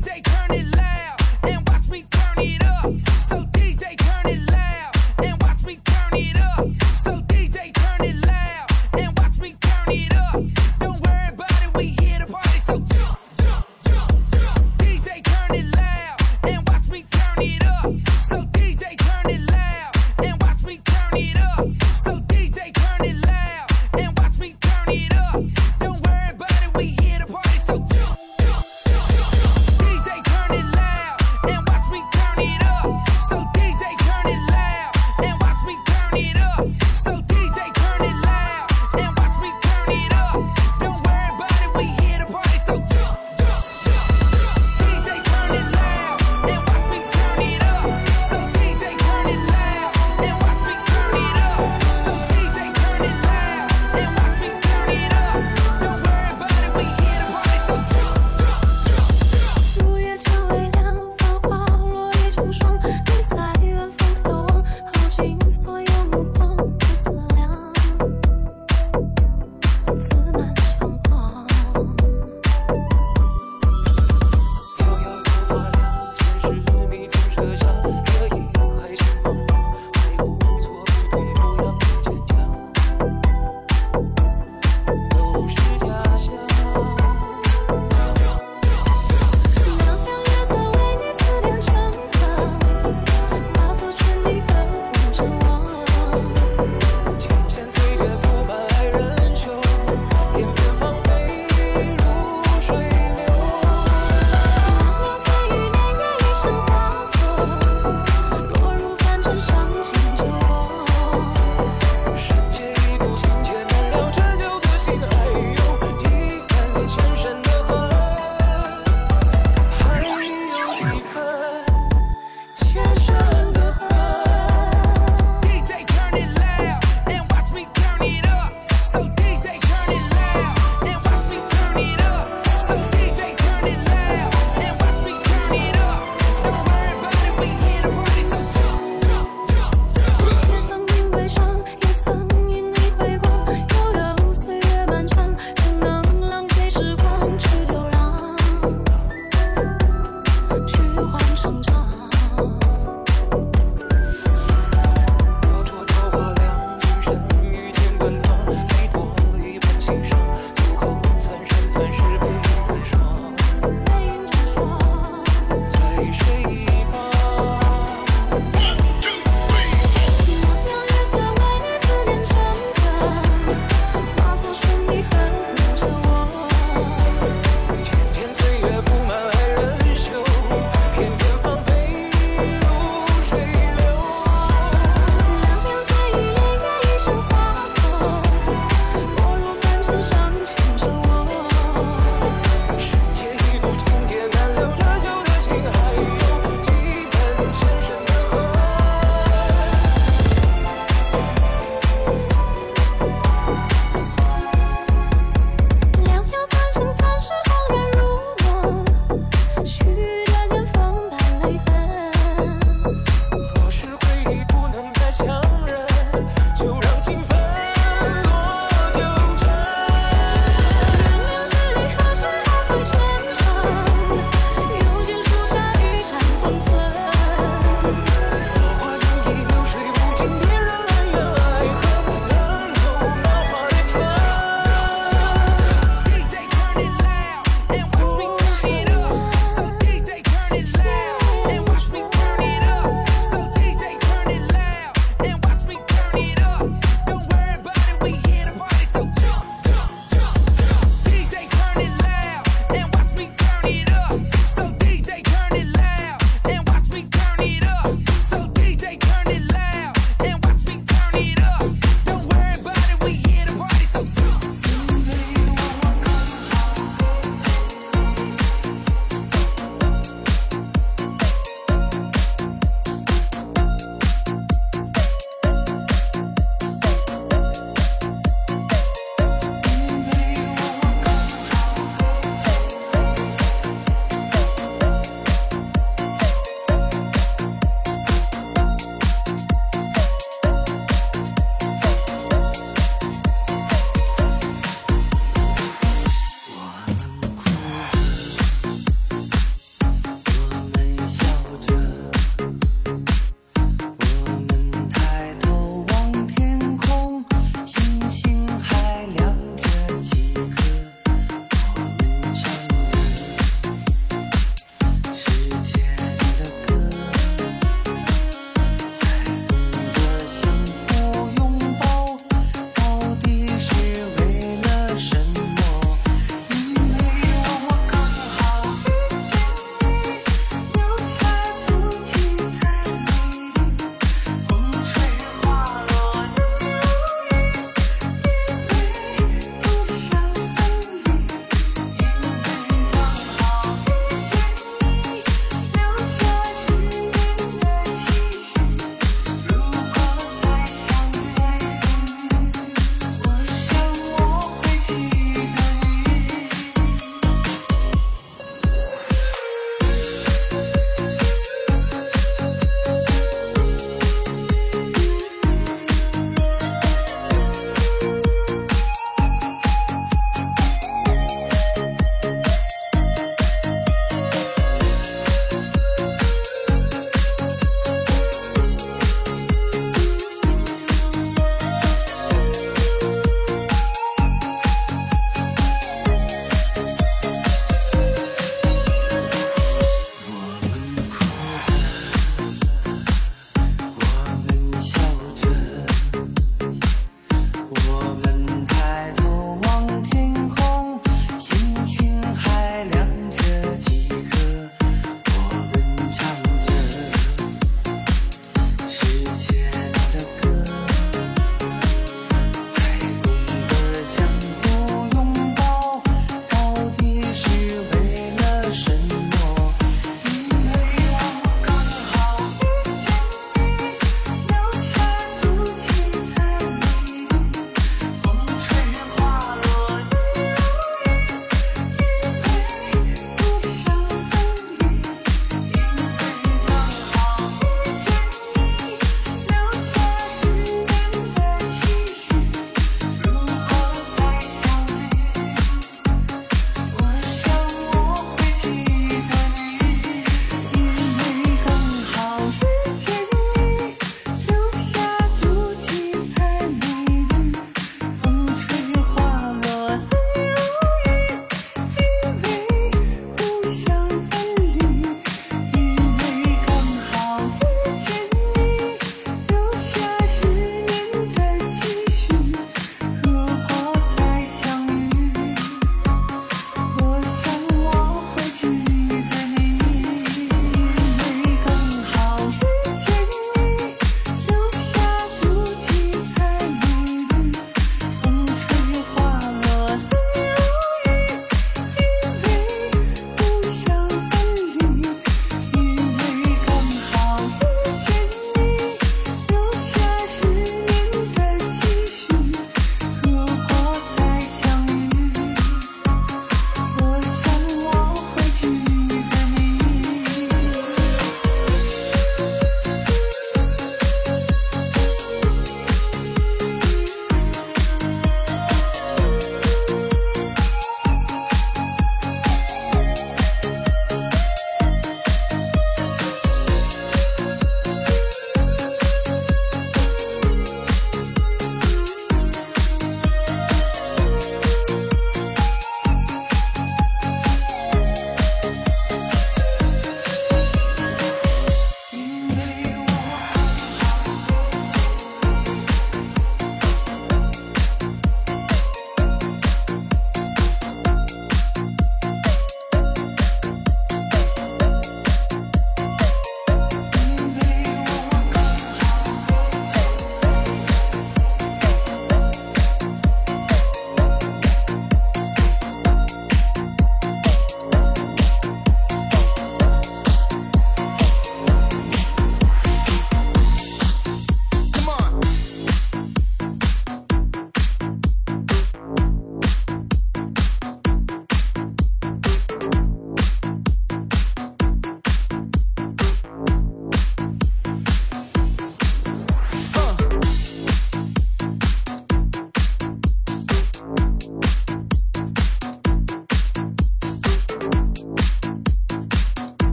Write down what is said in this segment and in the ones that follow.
DJ turn it loud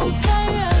不再远。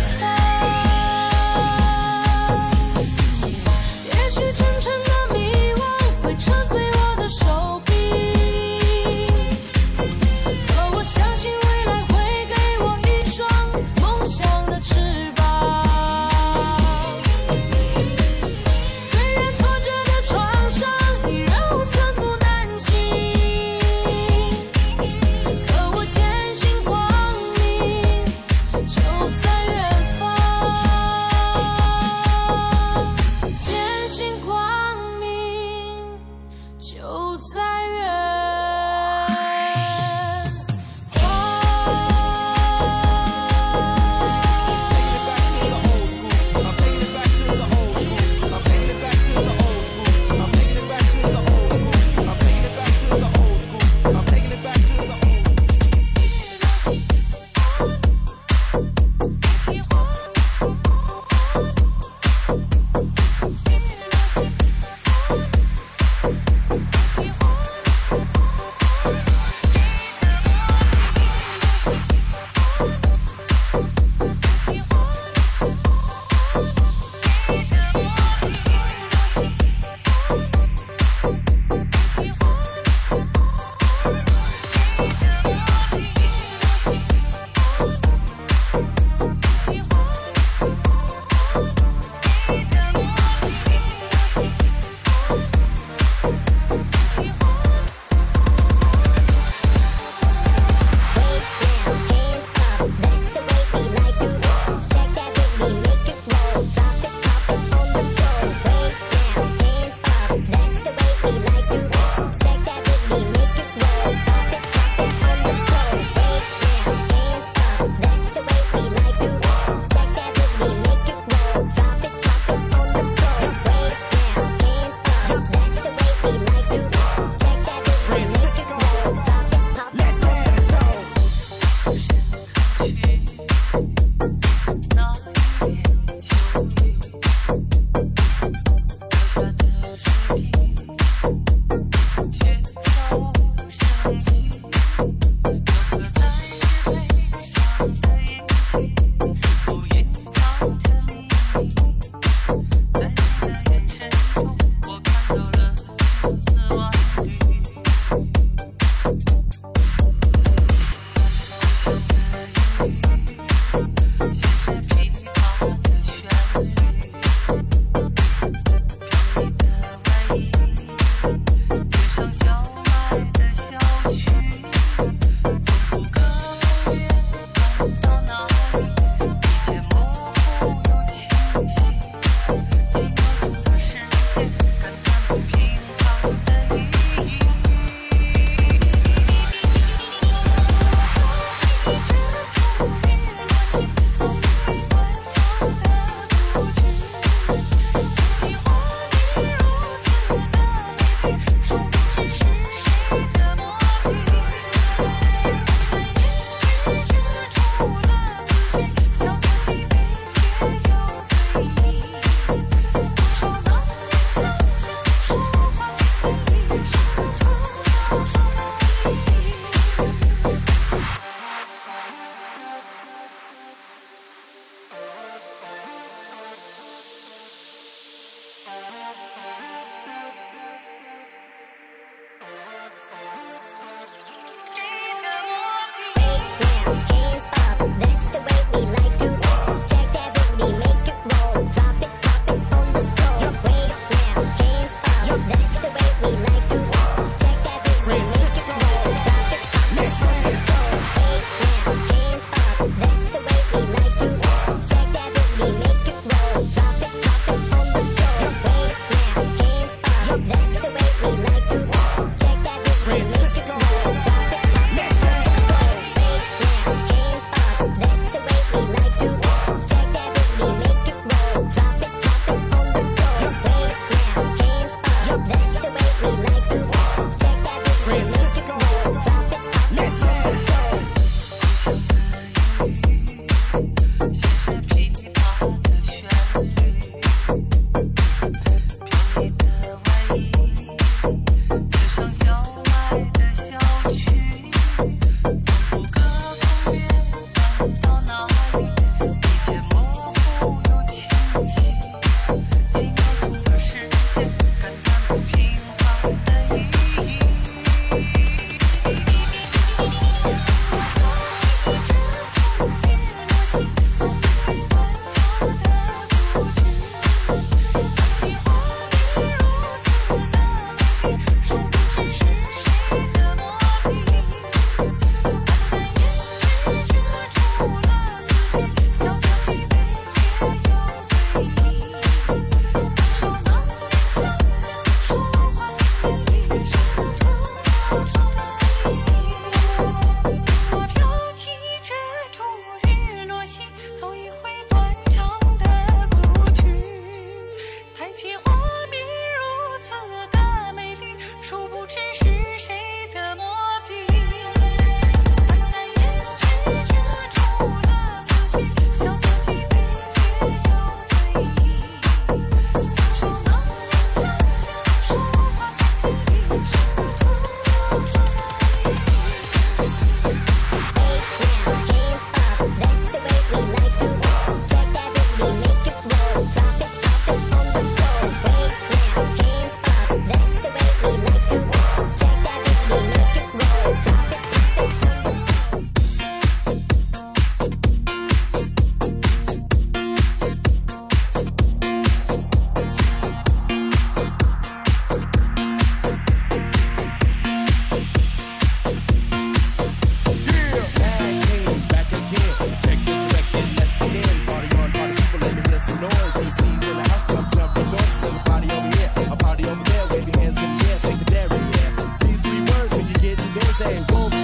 saying, go.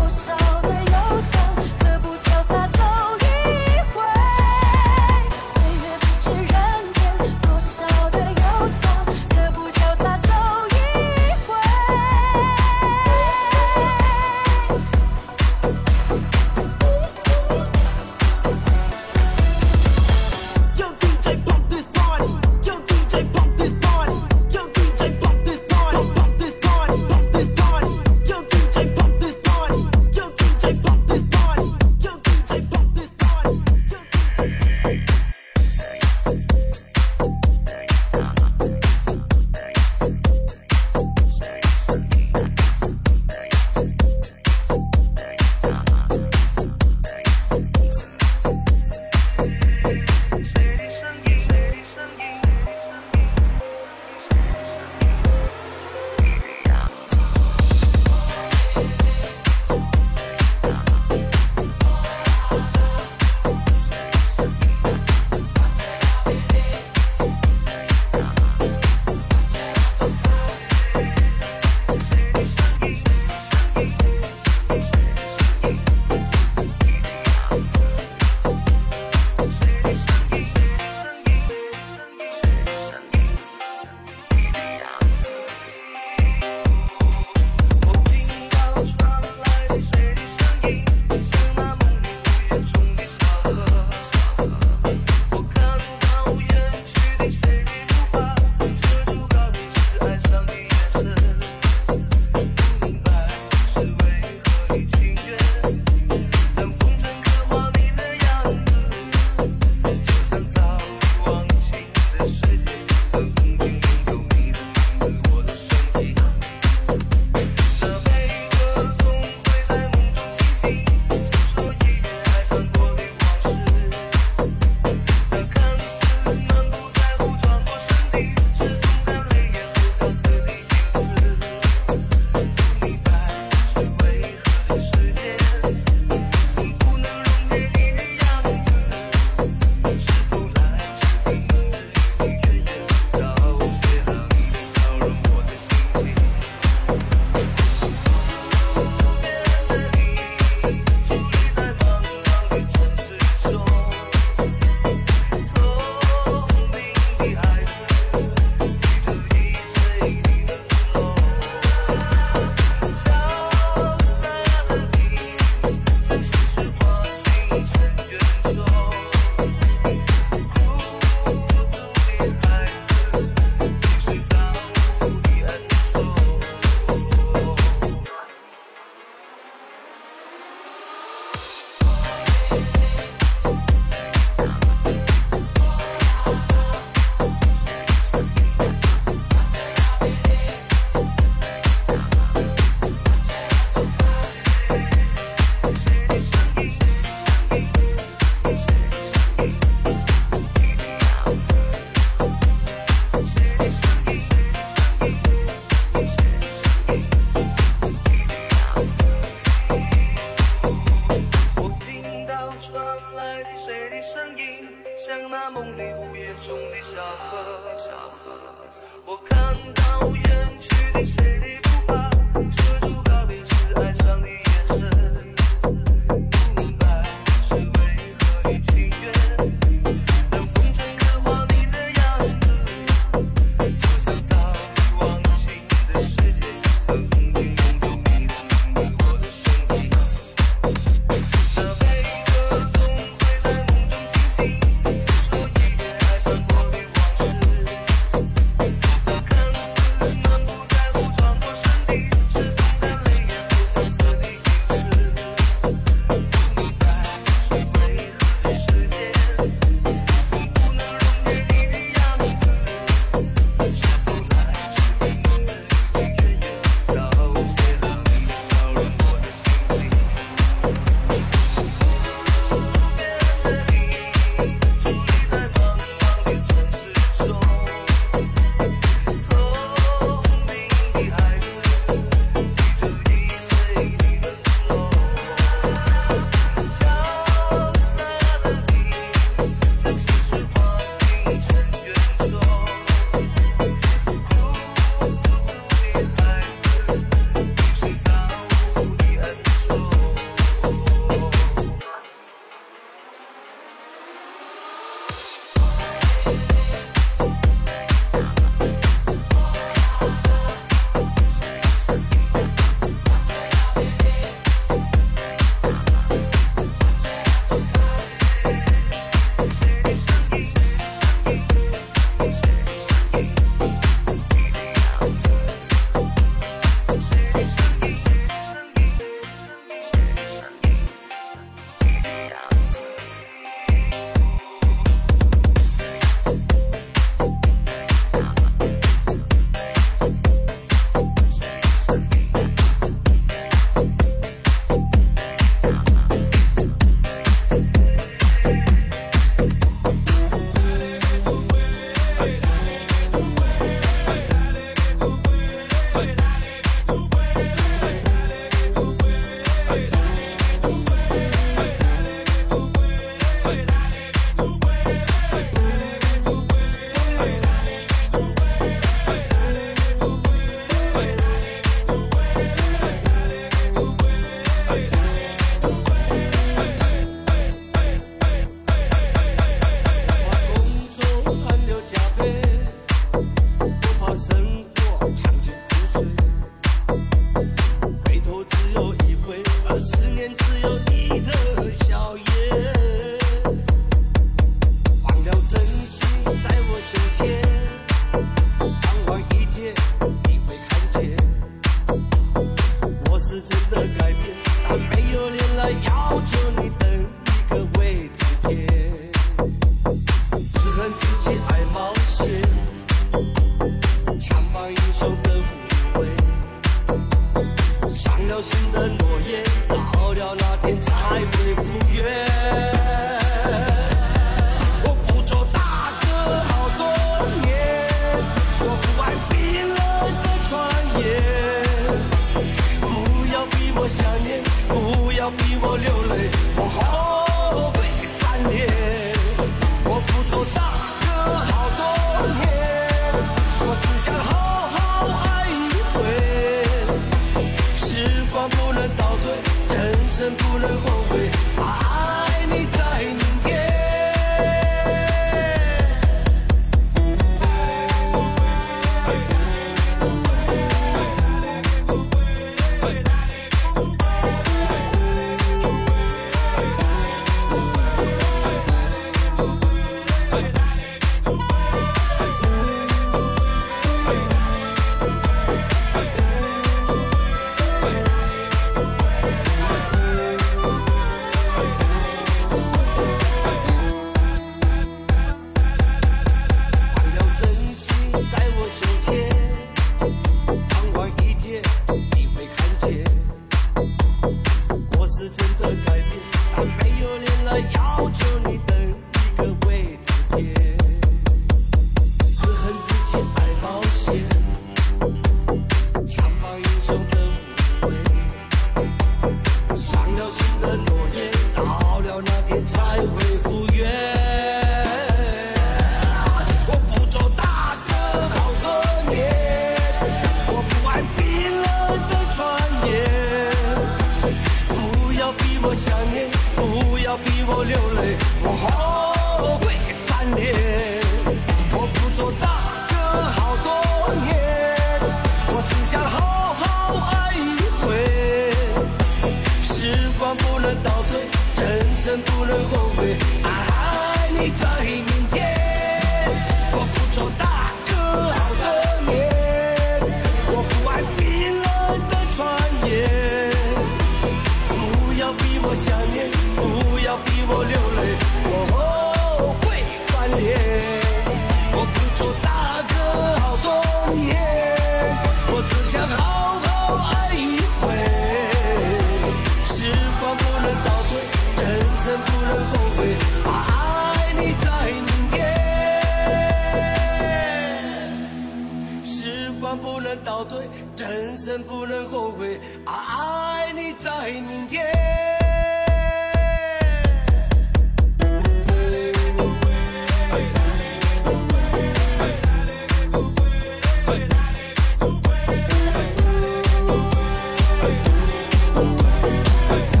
Hey.